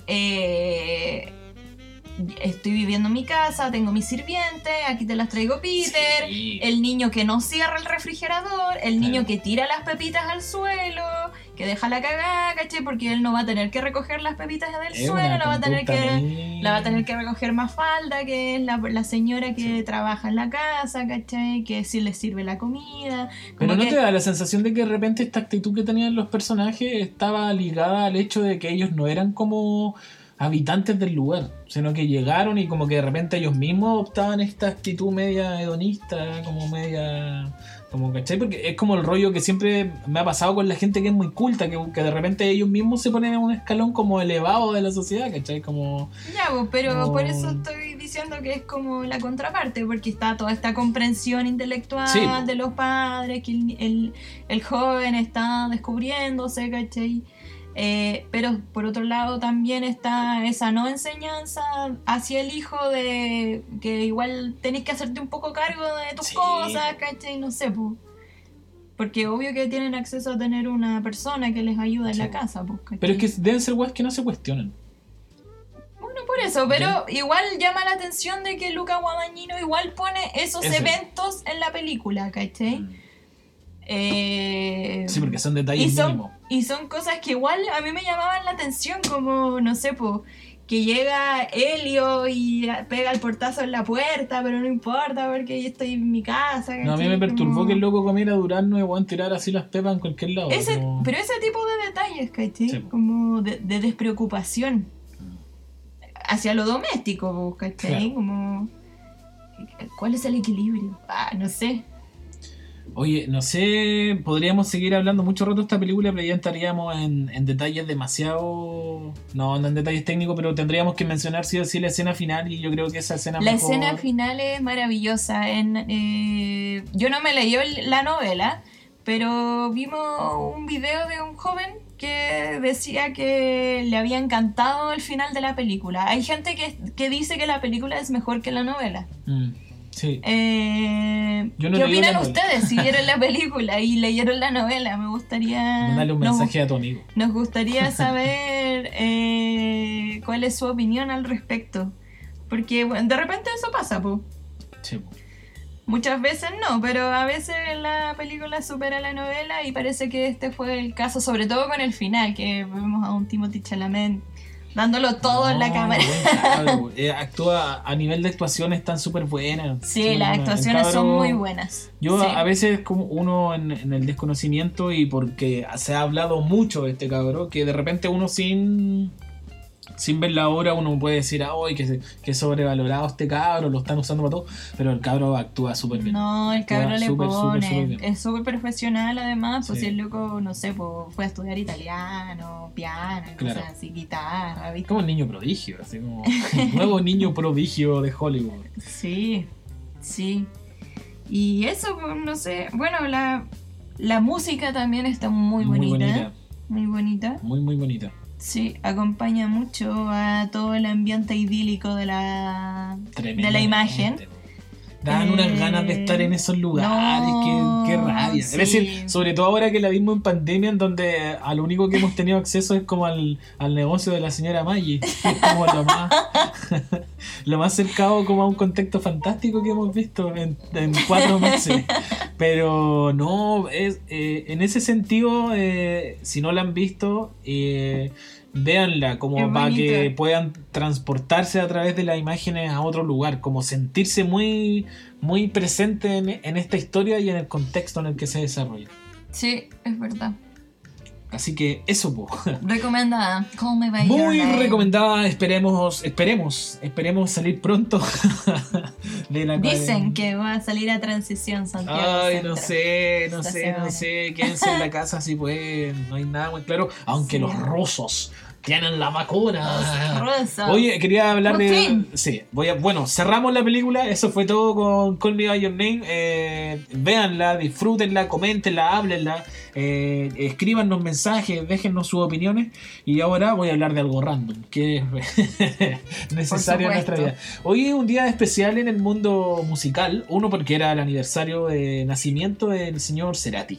[SPEAKER 3] estoy viviendo en mi casa, tengo mis sirvientes, aquí te las traigo Peter,
[SPEAKER 2] Sí.
[SPEAKER 3] el niño que no cierra el refrigerador, el niño
[SPEAKER 2] Claro.
[SPEAKER 3] que tira las pepitas al suelo, que deja la cagada, ¿caché? Porque él no va a tener que recoger las pepitas del
[SPEAKER 2] Es
[SPEAKER 3] suelo, la va a tener que... La va a tener que recoger más falda, que es la, la señora que trabaja en la casa, ¿cachai? Que sí le sirve la comida.
[SPEAKER 2] Pero no
[SPEAKER 3] que-
[SPEAKER 2] te da la sensación de que de repente esta actitud que tenían los personajes estaba ligada al hecho de que ellos no eran como habitantes del lugar, sino que llegaron y como que de repente ellos mismos adoptaban esta actitud media hedonista, como media... Como, ¿cachai? Porque es como el rollo que siempre me ha pasado con la gente que es muy culta, que, que de repente ellos mismos se ponen en un escalón como elevado de la sociedad, ¿cachai? Como...
[SPEAKER 3] Ya, pues, pero por eso estoy diciendo que es como la contraparte, porque está toda esta comprensión intelectual
[SPEAKER 2] Sí,
[SPEAKER 3] de los padres, que el, el- el joven está descubriéndose, ¿cachai? Eh, pero por otro lado también está esa no enseñanza hacia el hijo de que igual tenés que hacerte un poco cargo de tus
[SPEAKER 2] Sí.
[SPEAKER 3] cosas, ¿cachai? No sé, pues. Porque obvio que tienen acceso a tener una persona que les ayuda en
[SPEAKER 2] Sí.
[SPEAKER 3] la casa, pues.
[SPEAKER 2] Pero es que deben ser weas que no se cuestionan.
[SPEAKER 3] Bueno, por eso, pero igual llama la atención de que Luca Guadagnino igual pone esos
[SPEAKER 2] Ese.
[SPEAKER 3] eventos en la película, ¿cachai? Eh,
[SPEAKER 2] Sí, porque son
[SPEAKER 3] y
[SPEAKER 2] detalles
[SPEAKER 3] son,
[SPEAKER 2] mínimos.
[SPEAKER 3] Y son cosas que igual a mí me llamaban la atención, como, no sé, po, que llega Helio y pega el portazo en la puerta, pero no importa porque yo estoy en mi casa.
[SPEAKER 2] No, a mí me perturbó
[SPEAKER 3] Como-
[SPEAKER 2] que el loco comiera durazno y weón tirar así las pepas en cualquier lado.
[SPEAKER 3] Ese,
[SPEAKER 2] como-
[SPEAKER 3] pero ese tipo de detalles, ¿cachai?
[SPEAKER 2] Sí.
[SPEAKER 3] Como de, de despreocupación hacia lo doméstico, ¿cachai?
[SPEAKER 2] Claro.
[SPEAKER 3] Como... ¿Cuál es el equilibrio? Ah, no sé.
[SPEAKER 2] Oye, no sé, podríamos seguir hablando mucho rato de esta película, pero ya entraríamos en, en detalles demasiado... No, no en detalles técnicos, pero tendríamos que mencionar sí o sí la escena final y yo creo que esa escena
[SPEAKER 3] La
[SPEAKER 2] mejor-
[SPEAKER 3] escena final es maravillosa. En, eh, yo no me leí la novela, pero vimos un video de un joven que decía que le había encantado el final de la película. Hay gente que, que dice que la película es mejor que la novela.
[SPEAKER 2] Mm, sí.
[SPEAKER 3] Eh,
[SPEAKER 2] Yo no
[SPEAKER 3] ¿Qué opinan ustedes si vieron la película y leyeron la novela? Me gustaría...
[SPEAKER 2] Mandale un
[SPEAKER 3] nos-
[SPEAKER 2] mensaje a tu amigo.
[SPEAKER 3] nos gustaría saber eh, cuál es su opinión al respecto. Porque bueno, de repente eso pasa, po.
[SPEAKER 2] Sí, po.
[SPEAKER 3] Muchas veces no, pero a veces la película supera la novela y parece que este fue el caso, sobre todo con el final, que vemos a un Timothy Chalamet dándolo todo en la cámara.
[SPEAKER 2] Eh, actúa a nivel de actuación están súper buenas.
[SPEAKER 3] Sí, las actuaciones son muy buenas.
[SPEAKER 2] Yo
[SPEAKER 3] Sí.
[SPEAKER 2] a veces como uno en, en el desconocimiento y porque se ha hablado mucho de este cabrón, que de repente uno sin sin ver la obra uno puede decir, ay, que, se- que sobrevalorado este cabro, lo están usando para todo, pero el cabro actúa súper bien.
[SPEAKER 3] No, el
[SPEAKER 2] Actúa
[SPEAKER 3] cabro le pone.
[SPEAKER 2] súper bien.
[SPEAKER 3] es súper profesional además, pues
[SPEAKER 2] Sí.
[SPEAKER 3] si el loco, no sé, pues fue a estudiar italiano, piano,
[SPEAKER 2] Claro.
[SPEAKER 3] cosas así, guitarra, ¿viste?
[SPEAKER 2] Como el niño prodigio, así como nuevo niño prodigio de Hollywood.
[SPEAKER 3] Sí, sí. Y eso, no sé, bueno, la, la música también está muy bonita.
[SPEAKER 2] Muy bonita,
[SPEAKER 3] Muy bonita.
[SPEAKER 2] muy muy bonita.
[SPEAKER 3] Sí, acompaña mucho a todo el ambiente idílico de la, de la imagen.
[SPEAKER 2] Dan
[SPEAKER 3] Eh,
[SPEAKER 2] unas ganas de estar en esos lugares,
[SPEAKER 3] no,
[SPEAKER 2] qué, qué rabia.
[SPEAKER 3] sí.
[SPEAKER 2] Es decir, sobre todo ahora que la vimos en pandemia, en donde a lo único que hemos tenido acceso es como al, al negocio de la señora Maggi. Es como lo más, lo más cercano como a un contexto fantástico que hemos visto en, en cuatro meses. Pero no, es, eh, en ese sentido, eh, si no la han visto, eh, véanla como
[SPEAKER 3] Es
[SPEAKER 2] para que puedan transportarse a través de las imágenes a otro lugar, como sentirse muy, muy presente en, en esta historia y en el contexto en el que se desarrolla.
[SPEAKER 3] Sí, es verdad.
[SPEAKER 2] Así que eso, po.
[SPEAKER 3] Recomendada. Call me by
[SPEAKER 2] muy recomendada. Esperemos, esperemos, esperemos salir pronto de la
[SPEAKER 3] Dicen que va a salir a transición Santiago.
[SPEAKER 2] Ay, no sé, no sé, no sé. Quédense en la casa si pueden. No hay nada muy claro. Aunque
[SPEAKER 3] Sí.
[SPEAKER 2] los rusos tienen la vacuna. Oye, quería hablar de. Sí, voy a. Bueno, cerramos la película. Eso fue todo con Call Me By Your Name. Eh, véanla, disfrútenla, coméntenla, háblenla. Eh, escríbanos mensajes, déjennos sus opiniones. Y ahora voy a hablar de algo random, que es necesario en nuestra vida. Hoy es un día especial en el mundo musical. Uno, porque era el aniversario de nacimiento del señor Cerati.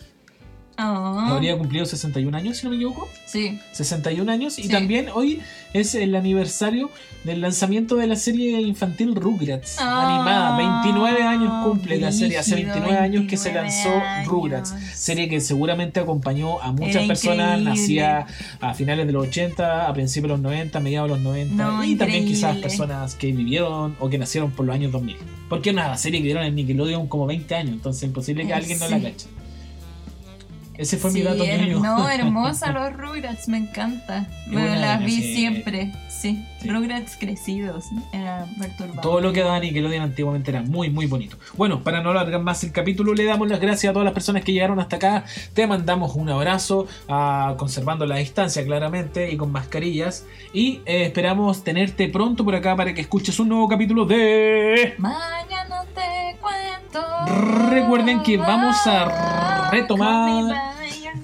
[SPEAKER 3] Oh,
[SPEAKER 2] Habría cumplido 61 años, si no me equivoco.
[SPEAKER 3] Sí.
[SPEAKER 2] 61 años. Y
[SPEAKER 3] Sí.
[SPEAKER 2] también hoy es el aniversario del lanzamiento de la serie infantil Rugrats
[SPEAKER 3] Ah,
[SPEAKER 2] animada. 29 años cumple la serie. Hace
[SPEAKER 3] brígido,
[SPEAKER 2] 29 años que se
[SPEAKER 3] 29
[SPEAKER 2] lanzó
[SPEAKER 3] años.
[SPEAKER 2] Rugrats. Serie que seguramente acompañó a muchas
[SPEAKER 3] Era
[SPEAKER 2] personas.
[SPEAKER 3] increíble.
[SPEAKER 2] Nacía a finales de los 80, a principios de los 90, a mediados de los 90.
[SPEAKER 3] No,
[SPEAKER 2] y también quizás
[SPEAKER 3] increíble.
[SPEAKER 2] personas que vivieron o que nacieron por los años 2000. Porque es una serie que dieron en Nickelodeon como 20 años. Entonces es imposible que
[SPEAKER 3] Eh,
[SPEAKER 2] alguien no
[SPEAKER 3] sí.
[SPEAKER 2] la cache. Ese fue mi dato
[SPEAKER 3] her-
[SPEAKER 2] mío.
[SPEAKER 3] No, hermosa los Rugrats, me encanta.
[SPEAKER 2] Una
[SPEAKER 3] las vi siempre. Sí.
[SPEAKER 2] sí.
[SPEAKER 3] Rugrats crecidos. Era perturbador.
[SPEAKER 2] Todo lo que daba Nickelodeon antiguamente era muy, muy bonito. Bueno, para no alargar más el capítulo, le damos las gracias a todas las personas que llegaron hasta acá. Te mandamos un abrazo, ah, conservando la distancia claramente y con mascarillas. Y eh, esperamos tenerte pronto por acá para que escuches un nuevo capítulo de...
[SPEAKER 3] Mañana te cuento.
[SPEAKER 2] Recuerden que vamos a retomar-.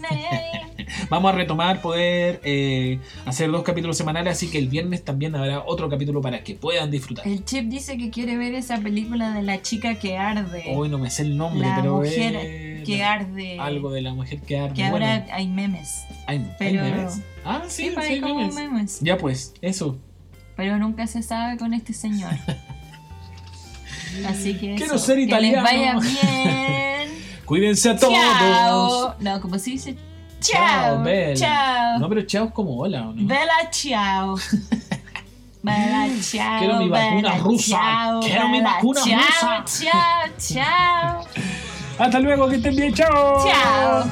[SPEAKER 2] Vamos a retomar poder eh, hacer dos capítulos semanales, así que el viernes también habrá otro capítulo para que puedan disfrutar.
[SPEAKER 3] El chip dice que quiere ver esa película de la chica que arde.
[SPEAKER 2] Hoy no me sé el nombre,
[SPEAKER 3] la
[SPEAKER 2] pero
[SPEAKER 3] mujer que arde.
[SPEAKER 2] Algo de la mujer que arde.
[SPEAKER 3] Que
[SPEAKER 2] Bueno,
[SPEAKER 3] ahora hay memes.
[SPEAKER 2] ¿Hay, memes? Ah, sí,
[SPEAKER 3] Sí,
[SPEAKER 2] sí, hay memes.
[SPEAKER 3] memes.
[SPEAKER 2] Ya pues, eso.
[SPEAKER 3] Pero nunca se sabe con este señor. Así que.
[SPEAKER 2] Quiero
[SPEAKER 3] eso,
[SPEAKER 2] ser
[SPEAKER 3] Que
[SPEAKER 2] italiano.
[SPEAKER 3] les vaya bien.
[SPEAKER 2] Cuídense a todos.
[SPEAKER 3] Chao. No, como se dice. Chao.
[SPEAKER 2] Bella.
[SPEAKER 3] Chao.
[SPEAKER 2] No, pero chao es como hola, ¿o no?
[SPEAKER 3] Bella, chao. Bella, chao.
[SPEAKER 2] Quiero mi vacuna
[SPEAKER 3] bella,
[SPEAKER 2] rusa.
[SPEAKER 3] chao,
[SPEAKER 2] Quiero mi vacuna
[SPEAKER 3] chao,
[SPEAKER 2] rusa.
[SPEAKER 3] Chao, chao.
[SPEAKER 2] Hasta luego, que estén bien, chao.
[SPEAKER 3] Chao.